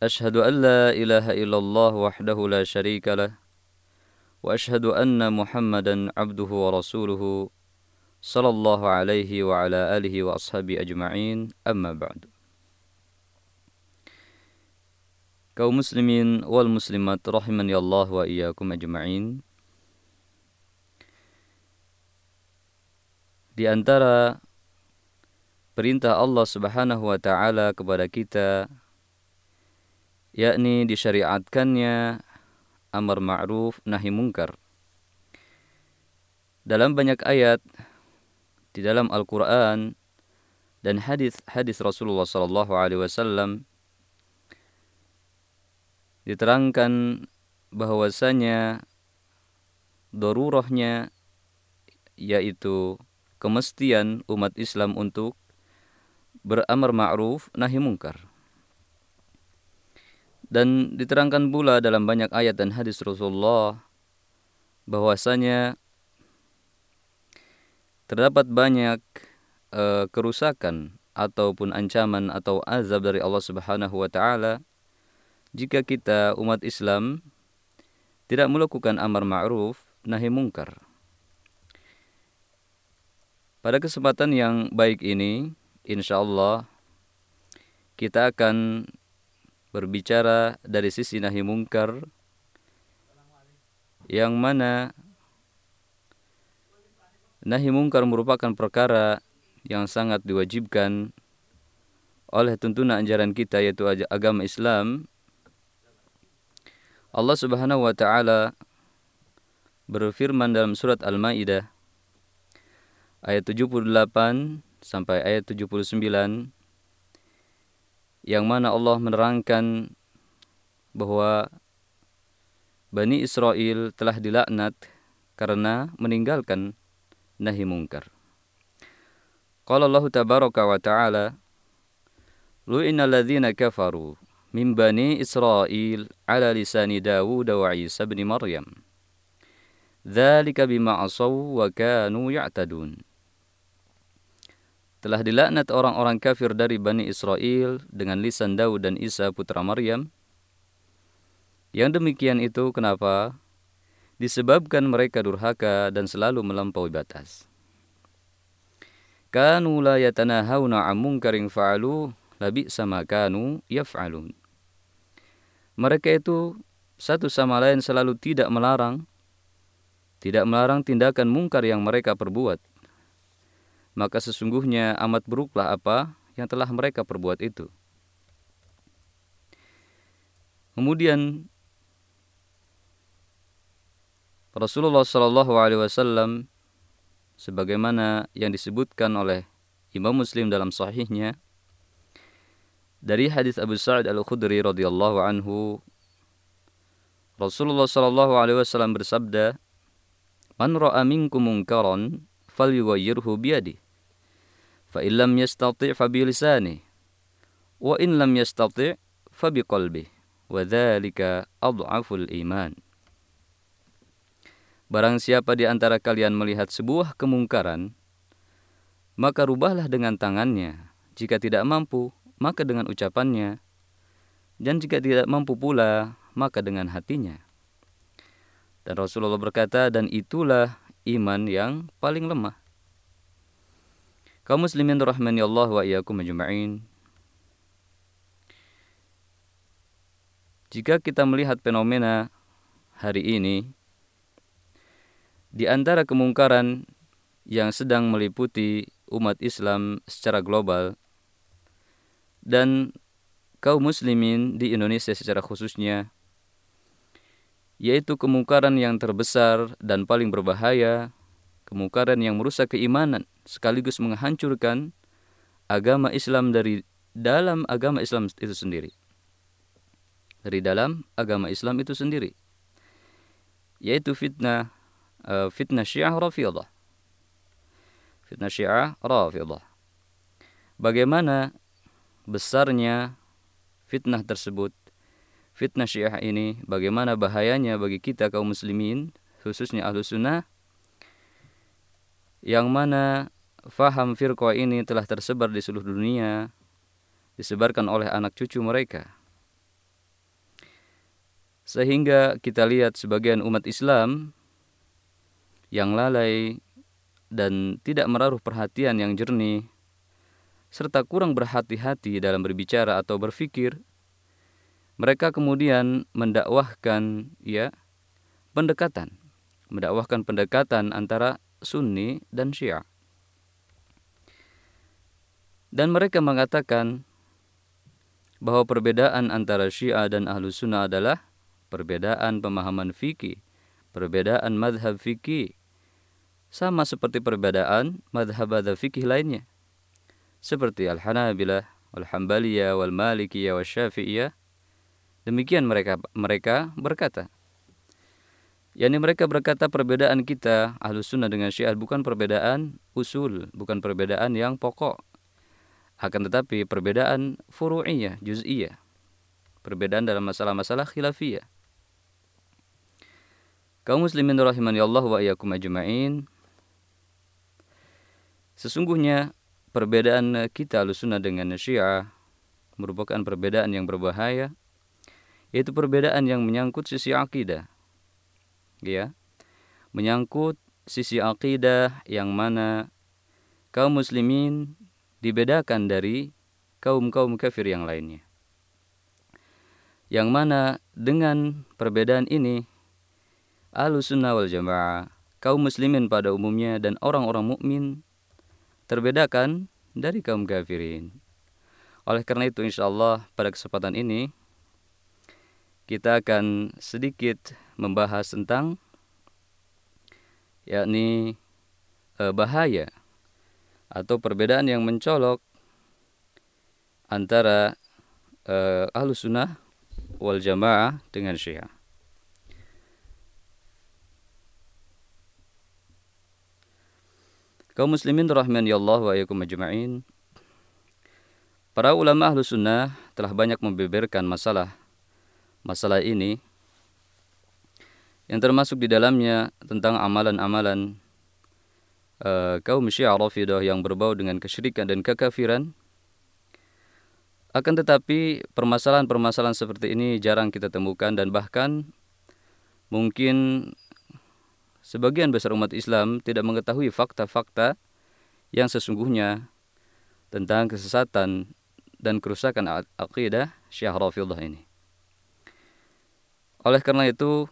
أشهد أن لا إله إلا الله وحده لا شريك له وأشهد أن محمدا عبده ورسوله صلى الله عليه وعلى آله وأصحابه أجمعين أما بعد. كو مسلمين والمسلمات رحمني الله وإياكم أجمعين. Di antara perintah Allah Subhanahu wa Ta'ala kepada kita yakni disyariatkannya amar ma'ruf nahi mungkar. Dalam banyak ayat di dalam Al-Qur'an dan hadis-hadis Rasulullah sallallahu alaihi wasallam diterangkan bahwasanya darurahnya yaitu kemestian umat Islam untuk beramar ma'ruf nahi mungkar. Dan diterangkan pula dalam banyak ayat dan hadis Rasulullah bahwasanya terdapat banyak uh, kerusakan ataupun ancaman atau azab dari Allah Subhanahu wa taala jika kita umat Islam tidak melakukan amar ma'ruf nahi mungkar. Pada kesempatan yang baik ini, insya Allah kita akan berbicara dari sisi nahi mungkar yang mana nahi mungkar merupakan perkara yang sangat diwajibkan oleh tuntunan ajaran kita yaitu agama Islam. Allah Subhanahu wa taala berfirman dalam surat Al-Maidah ayat 78 sampai ayat 79 yang mana Allah menerangkan bahwa Bani Israel telah dilaknat karena meninggalkan nahi mungkar. Qala Allah tabaraka wa ta'ala Lu'ina alladhina kafaru min bani Israel ala lisani Dawud wa Isa bin Maryam. Dzalika bima asaw wa kanu ya'tadun telah dilaknat orang-orang kafir dari Bani Israel dengan lisan Daud dan Isa putra Maryam. Yang demikian itu kenapa? Disebabkan mereka durhaka dan selalu melampaui batas. Kanu la yatanahawna an munkarin fa'alu labi sama kanu yaf'alun. Mereka itu satu sama lain selalu tidak melarang tidak melarang tindakan mungkar yang mereka perbuat maka sesungguhnya amat buruklah apa yang telah mereka perbuat itu. Kemudian Rasulullah Shallallahu Alaihi Wasallam sebagaimana yang disebutkan oleh Imam Muslim dalam sahihnya dari hadis Abu Sa'id Al-Khudri radhiyallahu anhu Rasulullah Shallallahu alaihi wasallam bersabda Man ra'a minkum munkaran falyughayyirhu biyadihi. Fa illam yastati' fa bilisani wa in lam yastati' fa biqalbi wa dzalika adhaful iman. Barang siapa di antara kalian melihat sebuah kemungkaran maka rubahlah dengan tangannya. Jika tidak mampu maka dengan ucapannya. Dan jika tidak mampu pula maka dengan hatinya. Dan Rasulullah berkata dan itulah iman yang paling lemah Kaum muslimin rahmani Allah wa iyyakum ajma'in. Jika kita melihat fenomena hari ini di antara kemungkaran yang sedang meliputi umat Islam secara global dan kaum muslimin di Indonesia secara khususnya yaitu kemungkaran yang terbesar dan paling berbahaya kemungkaran yang merusak keimanan sekaligus menghancurkan agama Islam dari dalam agama Islam itu sendiri. Dari dalam agama Islam itu sendiri. yaitu fitnah uh, fitnah Syiah Rafidhah. Fitnah Syiah Rafidhah. Bagaimana besarnya fitnah tersebut? Fitnah Syiah ini bagaimana bahayanya bagi kita kaum muslimin khususnya ahlu sunnah yang mana faham firqah ini telah tersebar di seluruh dunia disebarkan oleh anak cucu mereka. Sehingga kita lihat sebagian umat Islam yang lalai dan tidak menaruh perhatian yang jernih serta kurang berhati-hati dalam berbicara atau berpikir mereka kemudian mendakwahkan ya pendekatan mendakwahkan pendekatan antara Sunni dan Syiah. Dan mereka mengatakan bahwa perbedaan antara Syiah dan Ahlu Sunnah adalah perbedaan pemahaman fikih, perbedaan madhab fikih, sama seperti perbedaan madhab-madhab fikih lainnya, seperti Al-Hanabilah, Al-Hambaliyah, Wal-Malikiyah, Wal-Syafi'iyah. Demikian mereka mereka berkata yakni mereka berkata perbedaan kita ahlus sunnah dengan syiah bukan perbedaan usul, bukan perbedaan yang pokok. Akan tetapi perbedaan furu'iyah, juz'iyah. Perbedaan dalam masalah-masalah khilafiyah. Kaum muslimin rahimani Allah wa iyyakum ajma'in. Sesungguhnya perbedaan kita sunnah dengan syiah merupakan perbedaan yang berbahaya yaitu perbedaan yang menyangkut sisi akidah ya menyangkut sisi akidah yang mana kaum muslimin dibedakan dari kaum-kaum kafir yang lainnya. Yang mana dengan perbedaan ini Ahlussunnah wal Jamaah, kaum muslimin pada umumnya dan orang-orang mukmin terbedakan dari kaum kafirin. Oleh karena itu insyaallah pada kesempatan ini kita akan sedikit membahas tentang yakni e, bahaya atau perbedaan yang mencolok antara e, ahlu sunnah wal jamaah dengan syiah. Kaum muslimin rahman ya Allah wa yakum ajma'in. Para ulama ahlu sunnah telah banyak membeberkan masalah masalah ini yang termasuk di dalamnya tentang amalan-amalan uh, kaum Syiah Rafidah yang berbau dengan kesyirikan dan kekafiran. Akan tetapi permasalahan-permasalahan seperti ini jarang kita temukan dan bahkan mungkin sebagian besar umat Islam tidak mengetahui fakta-fakta yang sesungguhnya tentang kesesatan dan kerusakan akidah Syiah Rafidah ini. Oleh karena itu,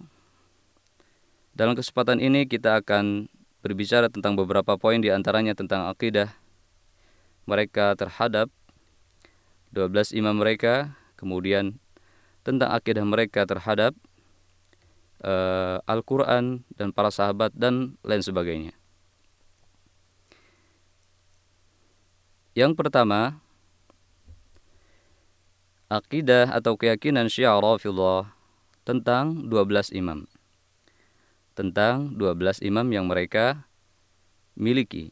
dalam kesempatan ini kita akan berbicara tentang beberapa poin di antaranya tentang akidah mereka terhadap 12 imam mereka, kemudian tentang akidah mereka terhadap uh, Al-Quran dan para sahabat dan lain sebagainya. Yang pertama, akidah atau keyakinan Syiah Rafidhah tentang 12 imam tentang 12 imam yang mereka miliki.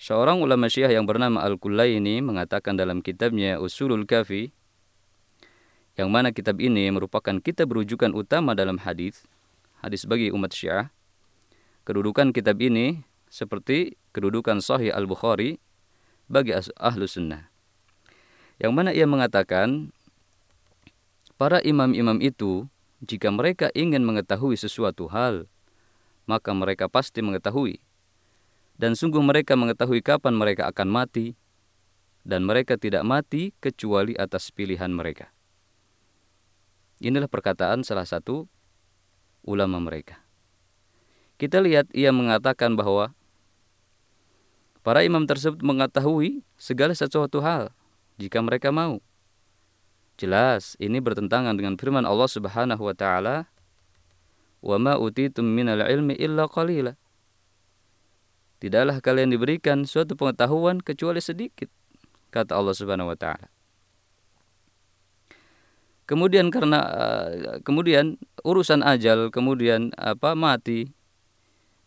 Seorang ulama syiah yang bernama Al-Kulaini mengatakan dalam kitabnya Usulul Kafi, yang mana kitab ini merupakan kitab rujukan utama dalam hadis, hadis bagi umat syiah. Kedudukan kitab ini seperti kedudukan Sahih Al-Bukhari bagi ahlu sunnah. Yang mana ia mengatakan, para imam-imam itu jika mereka ingin mengetahui sesuatu hal, maka mereka pasti mengetahui. Dan sungguh mereka mengetahui kapan mereka akan mati, dan mereka tidak mati kecuali atas pilihan mereka. Inilah perkataan salah satu ulama mereka. Kita lihat ia mengatakan bahwa para imam tersebut mengetahui segala sesuatu hal jika mereka mau. Jelas ini bertentangan dengan firman Allah Subhanahu wa taala, "Wa ma utitum minal ilmi illa qalila." Tidaklah kalian diberikan suatu pengetahuan kecuali sedikit, kata Allah Subhanahu wa taala. kemudian karena uh, kemudian urusan ajal kemudian apa mati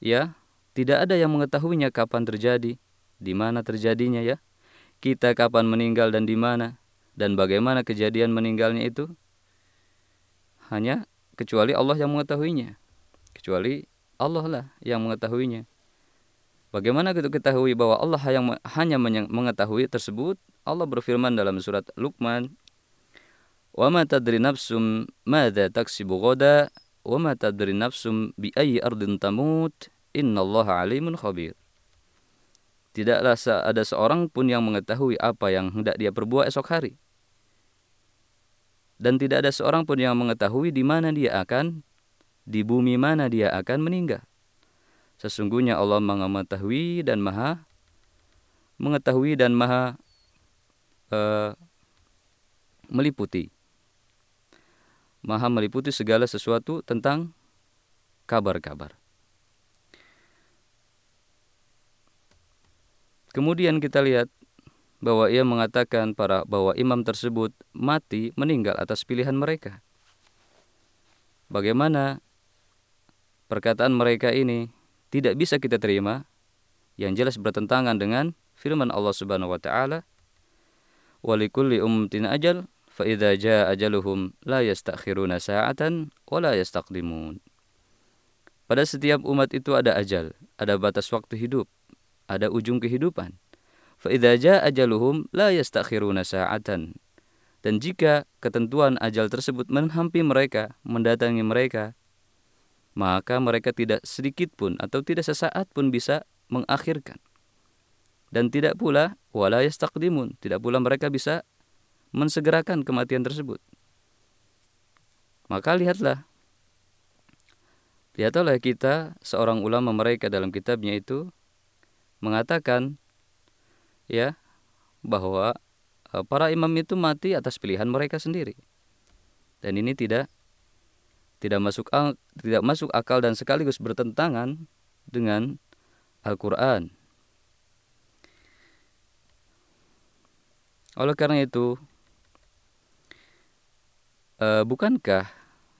ya tidak ada yang mengetahuinya kapan terjadi di mana terjadinya ya kita kapan meninggal dan di mana dan bagaimana kejadian meninggalnya itu? Hanya kecuali Allah yang mengetahuinya. Kecuali Allah lah yang mengetahuinya. Bagaimana kita ketahui bahwa Allah yang hanya mengetahui tersebut? Allah berfirman dalam surat Luqman wa ma tadri nafsum madza taksibu ghada wa ma tadri nafsum bi ayyi ardin tamut innallaha alimun khabir. Tidaklah ada seorang pun yang mengetahui apa yang hendak dia perbuat esok hari. Dan tidak ada seorang pun yang mengetahui di mana dia akan, di bumi mana dia akan meninggal. Sesungguhnya Allah mengetahui dan maha mengetahui dan maha uh, meliputi. Maha meliputi segala sesuatu tentang kabar-kabar. Kemudian kita lihat bahwa ia mengatakan para bahwa imam tersebut mati meninggal atas pilihan mereka. Bagaimana perkataan mereka ini tidak bisa kita terima yang jelas bertentangan dengan firman Allah Subhanahu wa taala walikulli ummatin ajal fa idza jaa ajaluhum la yastakhiruna sa'atan wa la yastaqdimun pada setiap umat itu ada ajal ada batas waktu hidup ada ujung kehidupan. Dan jika ketentuan ajal tersebut menhampi mereka, mendatangi mereka, maka mereka tidak sedikit pun atau tidak sesaat pun bisa mengakhirkan. Dan tidak pula wala yastaqdimun, tidak pula mereka bisa mensegerakan kematian tersebut. Maka lihatlah Lihatlah kita seorang ulama mereka dalam kitabnya itu mengatakan ya bahwa e, para imam itu mati atas pilihan mereka sendiri. Dan ini tidak tidak masuk tidak masuk akal dan sekaligus bertentangan dengan Al-Qur'an. Oleh karena itu, uh, bukankah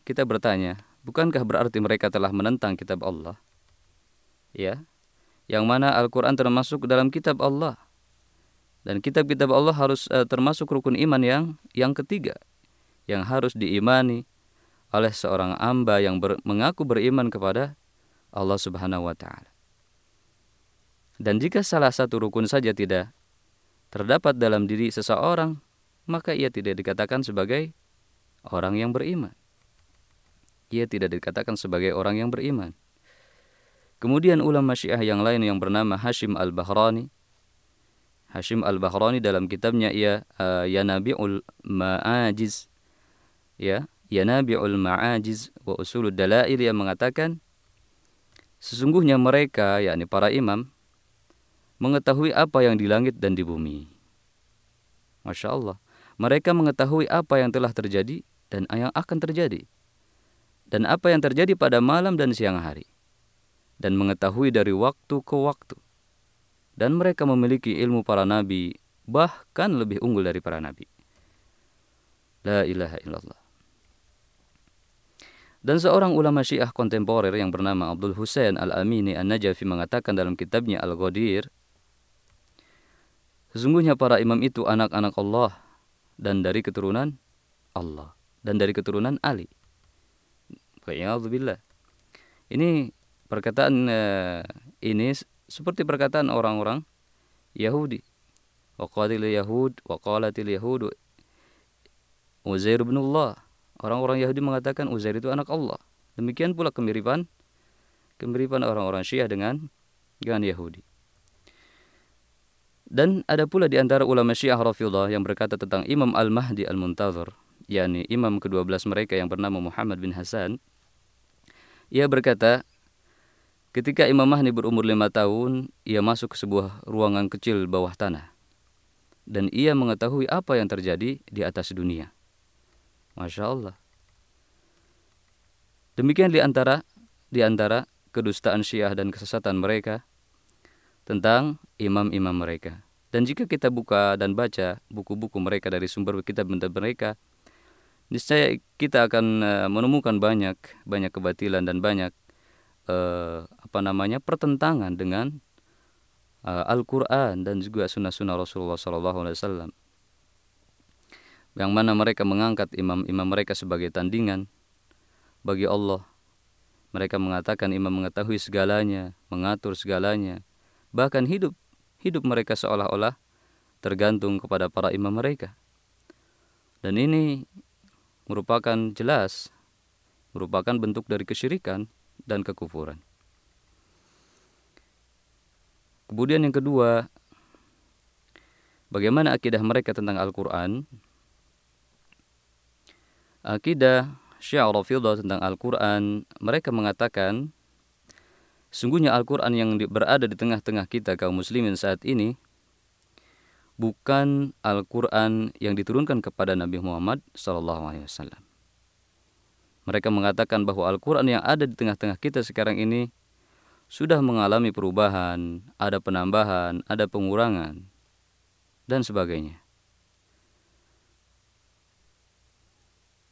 kita bertanya, bukankah berarti mereka telah menentang kitab Allah? Ya, yang mana Al-Quran termasuk dalam kitab Allah. Dan kitab-kitab Allah harus uh, termasuk rukun iman yang yang ketiga, yang harus diimani oleh seorang hamba yang ber, mengaku beriman kepada Allah Subhanahu wa taala. Dan jika salah satu rukun saja tidak terdapat dalam diri seseorang, maka ia tidak dikatakan sebagai orang yang beriman. Ia tidak dikatakan sebagai orang yang beriman. Kemudian ulama Syiah yang lain yang bernama Hashim Al-Bahrani Hashim Al-Bahrani dalam kitabnya ia uh, Yanabi'ul Ma'ajiz ya Yanabi'ul Ma'ajiz wa Usulud Dalail yang mengatakan sesungguhnya mereka yakni para imam mengetahui apa yang di langit dan di bumi. Masya Allah. Mereka mengetahui apa yang telah terjadi dan yang akan terjadi. Dan apa yang terjadi pada malam dan siang hari dan mengetahui dari waktu ke waktu. Dan mereka memiliki ilmu para nabi, bahkan lebih unggul dari para nabi. La ilaha illallah. Dan seorang ulama syiah kontemporer yang bernama Abdul Hussein Al-Amini An-Najafi mengatakan dalam kitabnya Al-Ghadir, Sesungguhnya para imam itu anak-anak Allah dan dari keturunan Allah dan dari keturunan Ali. Ini Perkataan uh, ini seperti perkataan orang-orang Yahudi. Waqatil Yahud, waqalatil Yahud Uzair bin Allah. Orang-orang Yahudi mengatakan Uzair itu anak Allah. Demikian pula kemiripan kemiripan orang-orang Syiah dengan dengan Yahudi. Dan ada pula di antara ulama Syiah Rafidhah yang berkata tentang Imam Al-Mahdi Al-Muntazir, yakni imam ke-12 mereka yang bernama Muhammad bin Hasan. Ia berkata, Ketika Imam Mahdi berumur lima tahun, ia masuk ke sebuah ruangan kecil bawah tanah. Dan ia mengetahui apa yang terjadi di atas dunia. Masya Allah. Demikian di antara, di antara kedustaan syiah dan kesesatan mereka tentang imam-imam mereka. Dan jika kita buka dan baca buku-buku mereka dari sumber kitab mereka, niscaya kita akan uh, menemukan banyak banyak kebatilan dan banyak uh, apa namanya pertentangan dengan uh, Al-Qur'an dan juga sunnah-sunnah Rasulullah SAW yang mana mereka mengangkat imam-imam mereka sebagai tandingan bagi Allah. Mereka mengatakan imam mengetahui segalanya mengatur segalanya bahkan hidup hidup mereka seolah-olah tergantung kepada para imam mereka. Dan ini merupakan jelas merupakan bentuk dari kesyirikan dan kekufuran. Kemudian yang kedua, bagaimana akidah mereka tentang Al-Quran? Akidah Syiah Rafidah tentang Al-Quran, mereka mengatakan, sungguhnya Al-Quran yang berada di tengah-tengah kita kaum muslimin saat ini, bukan Al-Quran yang diturunkan kepada Nabi Muhammad SAW. Mereka mengatakan bahwa Al-Quran yang ada di tengah-tengah kita sekarang ini sudah mengalami perubahan, ada penambahan, ada pengurangan, dan sebagainya.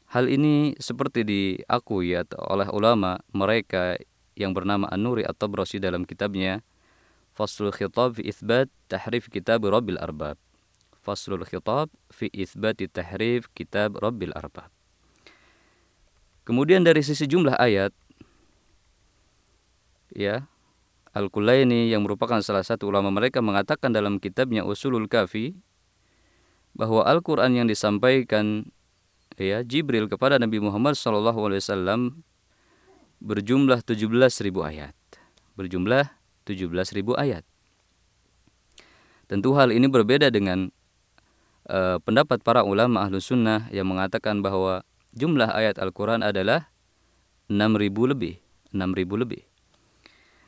Hal ini seperti diakui oleh ulama mereka yang bernama An-Nuri atau Brosi dalam kitabnya Faslul Khitab fi Ithbat Tahrif Kitab Rabbil Arbab. Faslul Khitab fi Ithbat Tahrif Kitab Rabbil Arbab. Kemudian dari sisi jumlah ayat ya Al-Kulaini yang merupakan salah satu ulama mereka mengatakan dalam kitabnya Usulul Kafi bahwa Al-Qur'an yang disampaikan ya Jibril kepada Nabi Muhammad SAW berjumlah 17.000 ayat. Berjumlah 17.000 ayat. Tentu hal ini berbeda dengan uh, pendapat para ulama ahlu sunnah yang mengatakan bahwa jumlah ayat Al-Quran adalah 6.000 lebih. 6.000 lebih.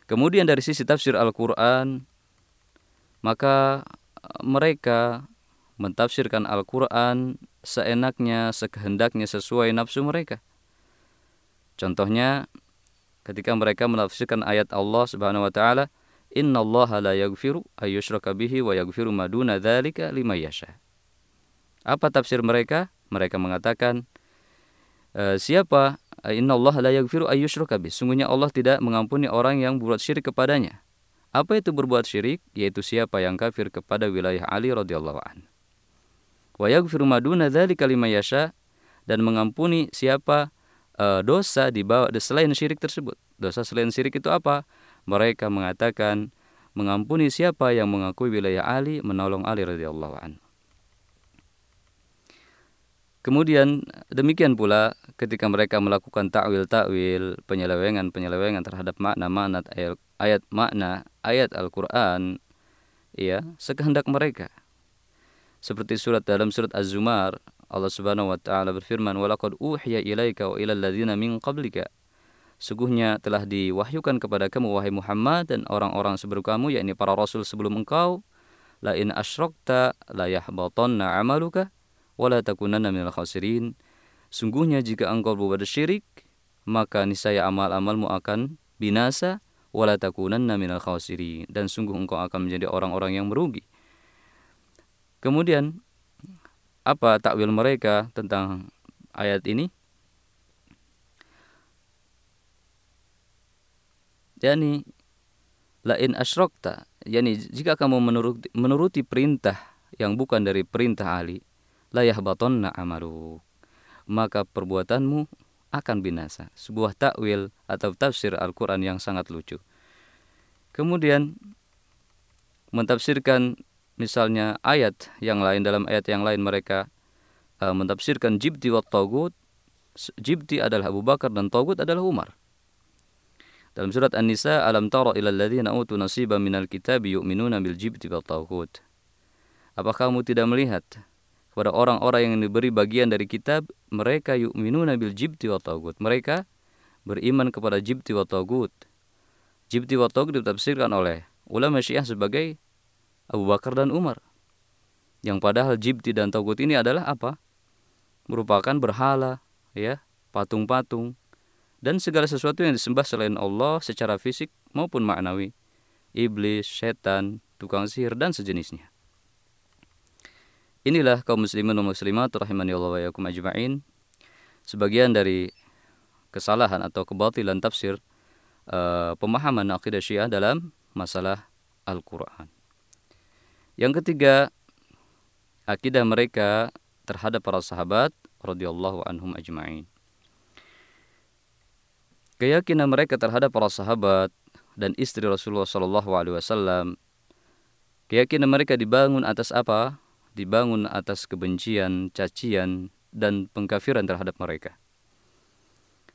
Kemudian dari sisi tafsir Al-Quran, maka eh, mereka mentafsirkan Al-Quran seenaknya, sekehendaknya sesuai nafsu mereka. Contohnya ketika mereka menafsirkan ayat Allah Subhanahu wa taala, "Innallaha la yaghfiru wa yaghfiru ma duna dzalika liman yasha." Apa tafsir mereka? Mereka mengatakan, e, siapa innallaha la yaghfiru ayyushraka bihi. Sungguhnya Allah tidak mengampuni orang yang berbuat syirik kepadanya. Apa itu berbuat syirik? Yaitu siapa yang kafir kepada wilayah Ali radhiyallahu an. Wa yaghfiru ma duna dzalika liman yasha dan mengampuni siapa uh, dosa di bawah selain syirik tersebut. Dosa selain syirik itu apa? Mereka mengatakan mengampuni siapa yang mengakui wilayah Ali, menolong Ali radhiyallahu an. Kemudian demikian pula ketika mereka melakukan takwil-takwil, penyelewengan-penyelewengan terhadap makna-makna ayat, ayat makna ayat Al-Qur'an ya, sekehendak mereka. Seperti surat dalam surat Az-Zumar Allah Subhanahu wa taala berfirman, "Walaqad uhiya ilaika wa ilal ladzina min qablika." Sungguhnya telah diwahyukan kepada kamu wahai Muhammad dan orang-orang sebelum kamu yakni para rasul sebelum engkau, la in asyrakta la yahbatanna 'amaluka wa la takunanna minal khasirin. Sungguhnya jika engkau berbuat syirik, maka niscaya amal-amalmu akan binasa wa la takunanna minal khasirin dan sungguh engkau akan menjadi orang-orang yang merugi. Kemudian apa takwil mereka tentang ayat ini? Yani lain asyrokta, yani jika kamu menuruti, menuruti perintah yang bukan dari perintah Ali, layah batonna amalu, maka perbuatanmu akan binasa. Sebuah takwil atau tafsir Al-Quran yang sangat lucu. Kemudian mentafsirkan misalnya ayat yang lain dalam ayat yang lain mereka uh, mentafsirkan jibti wa tagut jibti adalah Abu Bakar dan tagut adalah Umar dalam surat An-Nisa alam tara ila alladziina utu nasiba minal kitabi yu'minuna bil jibti wa tagut apakah kamu tidak melihat kepada orang-orang yang diberi bagian dari kitab mereka yu'minuna bil jibti wa tagut mereka beriman kepada jibti wa tagut jibti wa tagut ditafsirkan oleh ulama Syiah sebagai Abu Bakar dan Umar. Yang padahal jibti dan togut ini adalah apa? Merupakan berhala, ya, patung-patung, dan segala sesuatu yang disembah selain Allah secara fisik maupun maknawi. Iblis, setan, tukang sihir, dan sejenisnya. Inilah kaum muslimin dan muslimat rahimani Allah wa yakum ajma'in. sebagian dari kesalahan atau kebatilan tafsir uh, pemahaman akidah Syiah dalam masalah Al-Qur'an. Yang ketiga, akidah mereka terhadap para sahabat radhiyallahu anhum ajma'in. Keyakinan mereka terhadap para sahabat dan istri Rasulullah Shallallahu alaihi wasallam keyakinan mereka dibangun atas apa? Dibangun atas kebencian, cacian dan pengkafiran terhadap mereka.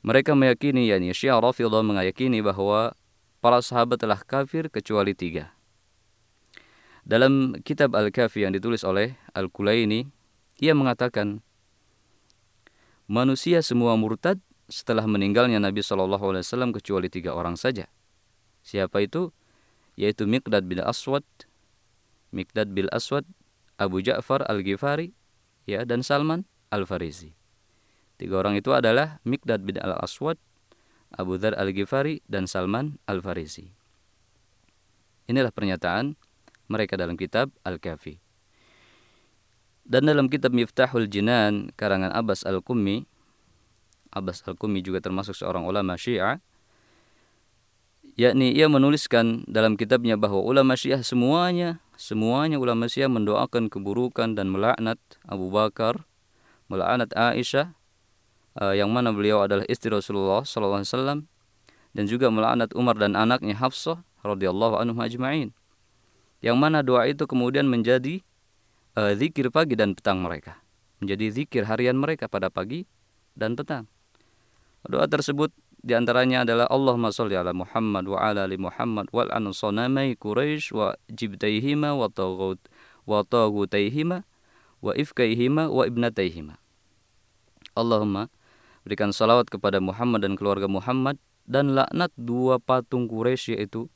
Mereka meyakini, yakni Syiah Rafidah meyakini bahwa para sahabat telah kafir kecuali tiga. Dalam kitab Al-Kafi yang ditulis oleh Al-Kulaini, ia mengatakan, manusia semua murtad setelah meninggalnya Nabi Wasallam kecuali tiga orang saja. Siapa itu? Yaitu Miqdad bin Aswad, Miqdad bin Aswad, Abu Ja'far Al-Ghifari, ya, dan Salman Al-Farisi. Tiga orang itu adalah Mikdad bin Al-Aswad, Abu Dhar Al-Ghifari, dan Salman Al-Farisi. Inilah pernyataan mereka dalam kitab Al-Kafi. Dan dalam kitab Miftahul Jinan, karangan Abbas Al-Qummi, Abbas Al-Qummi juga termasuk seorang ulama syiah, yakni ia menuliskan dalam kitabnya bahwa ulama syiah semuanya, semuanya ulama syiah mendoakan keburukan dan melaknat Abu Bakar, melaknat Aisyah, uh, yang mana beliau adalah istri Rasulullah SAW dan juga melaknat Umar dan anaknya Hafsah radhiyallahu anhu ajma'in. Yang mana doa itu kemudian menjadi uh, zikir pagi dan petang mereka. Menjadi zikir harian mereka pada pagi dan petang. Doa tersebut di antaranya adalah Allahumma salli ala Muhammad wa ala ali Muhammad wal an sanamai Quraisy wa jibtaihima wa taghut wa taghutaihima wa ifkaihima wa ibnataihima. Allahumma berikan salawat kepada Muhammad dan keluarga Muhammad dan laknat dua patung Quraisy yaitu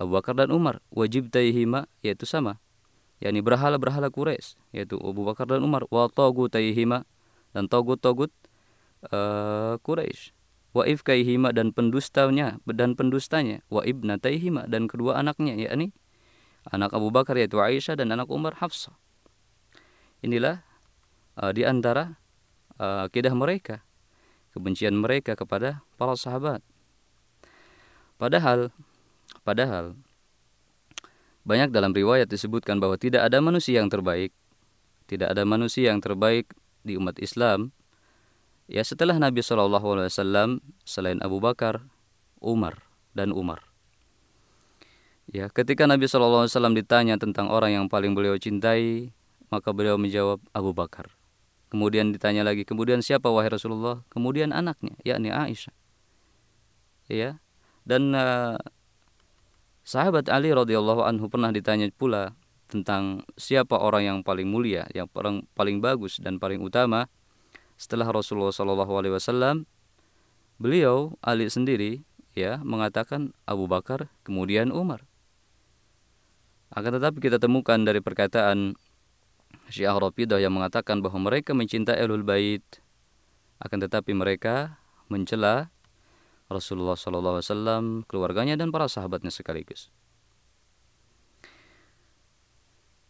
Abu Bakar dan Umar. Wajib taihima yaitu sama yakni berhala-berhala Quraisy yaitu Abu Bakar dan Umar. Wa taihima dan togut-togut uh, Quraisy wa ifkaihima dan pendustanya dan pendustanya wa ibnataihima dan kedua anaknya yakni anak Abu Bakar yaitu Aisyah dan anak Umar Hafsah inilah uh, di antara uh, akidah mereka kebencian mereka kepada para sahabat. Padahal, padahal banyak dalam riwayat disebutkan bahwa tidak ada manusia yang terbaik, tidak ada manusia yang terbaik di umat Islam. Ya setelah Nabi Shallallahu Alaihi Wasallam selain Abu Bakar, Umar dan Umar. Ya, ketika Nabi Shallallahu Alaihi Wasallam ditanya tentang orang yang paling beliau cintai, maka beliau menjawab Abu Bakar. Kemudian ditanya lagi, kemudian siapa wahai Rasulullah? Kemudian anaknya, yakni Aisyah. Ya. Dan uh, sahabat Ali radhiyallahu anhu pernah ditanya pula tentang siapa orang yang paling mulia, yang paling paling bagus dan paling utama setelah Rasulullah Shallallahu alaihi wasallam. Beliau Ali sendiri ya mengatakan Abu Bakar, kemudian Umar. Akan tetapi kita temukan dari perkataan Syiah Rafidah yang mengatakan bahwa mereka mencintai Ahlul Bait akan tetapi mereka mencela Rasulullah SAW, keluarganya dan para sahabatnya sekaligus.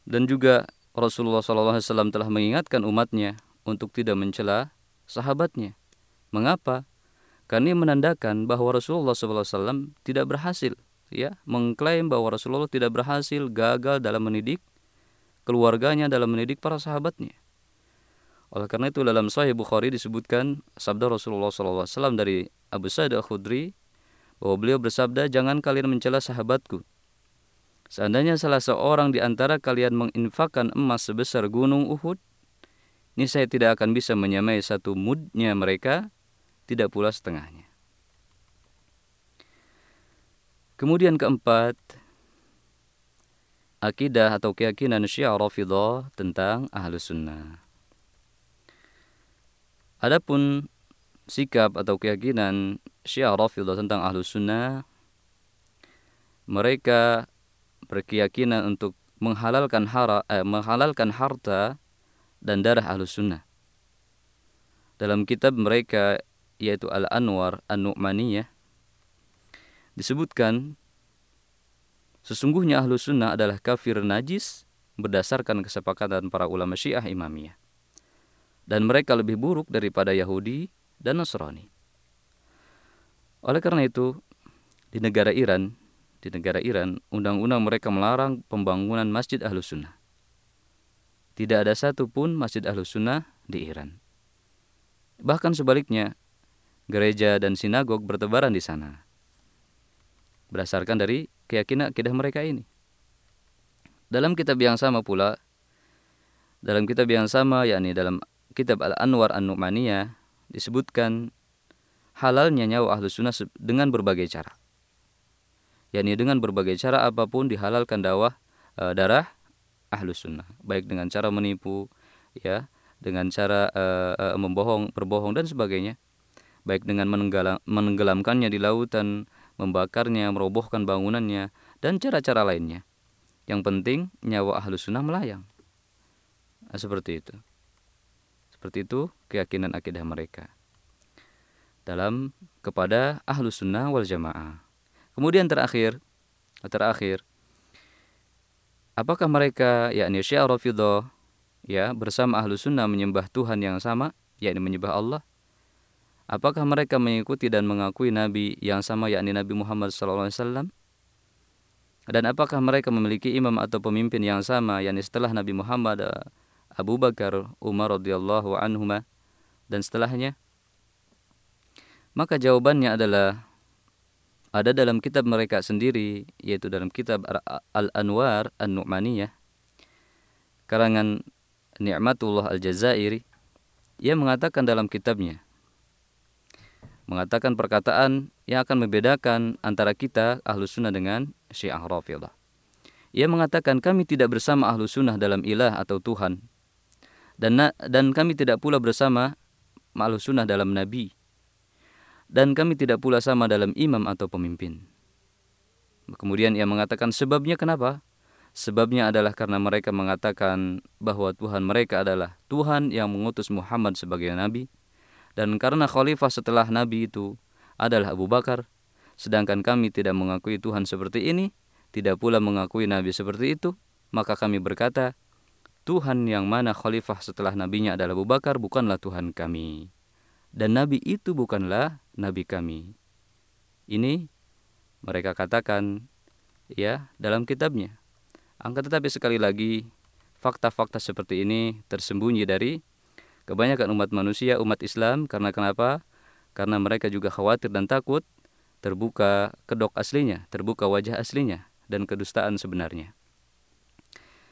Dan juga Rasulullah SAW telah mengingatkan umatnya untuk tidak mencela sahabatnya. Mengapa? Karena menandakan bahwa Rasulullah SAW tidak berhasil, ya, mengklaim bahwa Rasulullah tidak berhasil, gagal dalam mendidik keluarganya dalam mendidik para sahabatnya. Oleh karena itu dalam Sahih Bukhari disebutkan sabda Rasulullah SAW dari Abu Sa'id Al-Khudri bahwa beliau bersabda, jangan kalian mencela sahabatku. Seandainya salah seorang di antara kalian menginfakkan emas sebesar gunung Uhud, ini saya tidak akan bisa menyamai satu mudnya mereka, tidak pula setengahnya. Kemudian keempat, akidah atau keyakinan Syiah tentang Ahlus Sunnah. Adapun sikap atau keyakinan Syiah Rafidhah tentang Ahlus Sunnah, mereka berkeyakinan untuk menghalalkan hara, eh, menghalalkan harta dan darah Ahlus Sunnah. Dalam kitab mereka yaitu Al-Anwar An-Nu'maniyah disebutkan Sesungguhnya ahlu sunnah adalah kafir najis berdasarkan kesepakatan para ulama syiah imamiyah. dan mereka lebih buruk daripada Yahudi dan Nasrani. Oleh karena itu, di negara Iran, di negara Iran, undang-undang mereka melarang pembangunan masjid ahlus sunnah. Tidak ada satupun masjid ahlus sunnah di Iran. Bahkan sebaliknya, gereja dan sinagog bertebaran di sana. Berdasarkan dari keyakinan akidah mereka ini. Dalam kitab yang sama pula, dalam kitab yang sama yakni dalam kitab Al-Anwar An-Nu'maniyah disebutkan halalnya nyawa ahlu sunnah dengan berbagai cara. yakni dengan berbagai cara apa pun dihalalkan dakwah e, darah ahlu sunnah. Baik dengan cara menipu, ya, dengan cara e, e, membohong, berbohong dan sebagainya. Baik dengan menenggelam, menenggelamkannya di lautan, membakarnya, merobohkan bangunannya, dan cara-cara lainnya. Yang penting nyawa ahlu sunnah melayang. Nah, seperti itu. Seperti itu keyakinan akidah mereka dalam kepada ahlu sunnah wal jamaah. Kemudian terakhir, terakhir, apakah mereka yakni rafidah ya bersama ahlu sunnah menyembah Tuhan yang sama, yakni menyembah Allah? Apakah mereka mengikuti dan mengakui Nabi yang sama yakni Nabi Muhammad SAW? Dan apakah mereka memiliki imam atau pemimpin yang sama yakni setelah Nabi Muhammad Abu Bakar, Umar radhiyallahu anhuma dan setelahnya? Maka jawabannya adalah ada dalam kitab mereka sendiri yaitu dalam kitab Al-Anwar An-Nu'maniyah karangan Ni'matullah Al-Jazairi ia mengatakan dalam kitabnya mengatakan perkataan yang akan membedakan antara kita ahlu sunnah dengan syiah rafidah. Ia mengatakan kami tidak bersama ahlu sunnah dalam ilah atau Tuhan dan dan kami tidak pula bersama malu sunnah dalam nabi dan kami tidak pula sama dalam imam atau pemimpin. Kemudian ia mengatakan sebabnya kenapa? Sebabnya adalah karena mereka mengatakan bahwa Tuhan mereka adalah Tuhan yang mengutus Muhammad sebagai nabi dan karena khalifah setelah nabi itu adalah Abu Bakar sedangkan kami tidak mengakui Tuhan seperti ini, tidak pula mengakui nabi seperti itu, maka kami berkata, Tuhan yang mana khalifah setelah nabinya adalah Abu Bakar bukanlah Tuhan kami. Dan nabi itu bukanlah nabi kami. Ini mereka katakan ya dalam kitabnya. Angka tetapi sekali lagi fakta-fakta seperti ini tersembunyi dari kebanyakan umat manusia, umat Islam karena kenapa? Karena mereka juga khawatir dan takut terbuka kedok aslinya, terbuka wajah aslinya dan kedustaan sebenarnya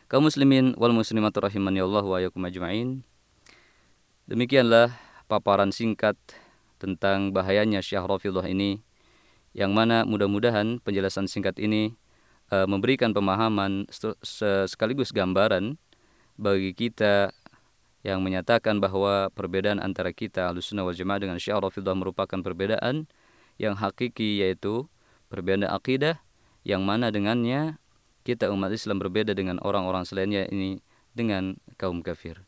kaum muslimin wal muslimat rahimani Allah wa yakum ajma'in. Demikianlah paparan singkat tentang bahayanya Syekh Rafidhah ini yang mana mudah-mudahan penjelasan singkat ini uh, memberikan pemahaman sekaligus gambaran bagi kita yang menyatakan bahwa perbedaan antara kita Ahlussunnah wal Jamaah dengan Syekh Rafidhah merupakan perbedaan yang hakiki yaitu perbedaan akidah yang mana dengannya kita umat Islam berbeda dengan orang-orang selainnya ini dengan kaum kafir.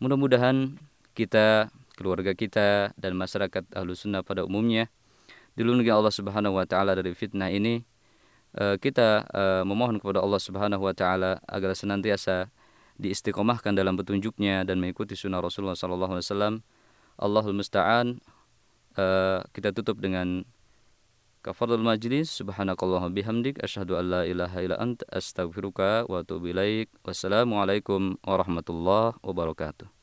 Mudah-mudahan kita, keluarga kita dan masyarakat ahlu sunnah pada umumnya dilindungi Allah Subhanahu wa taala dari fitnah ini. Eh, kita eh, memohon kepada Allah Subhanahu wa taala agar senantiasa diistiqomahkan dalam petunjuknya dan mengikuti sunnah Rasulullah sallallahu alaihi wasallam. Allahul musta'an. Eh, kita tutup dengan Kafaratul majlis subhanakallah bihamdik asyhadu an la ilaha illa anta astaghfiruka wa atubu ilaik. Wassalamualaikum warahmatullahi wabarakatuh.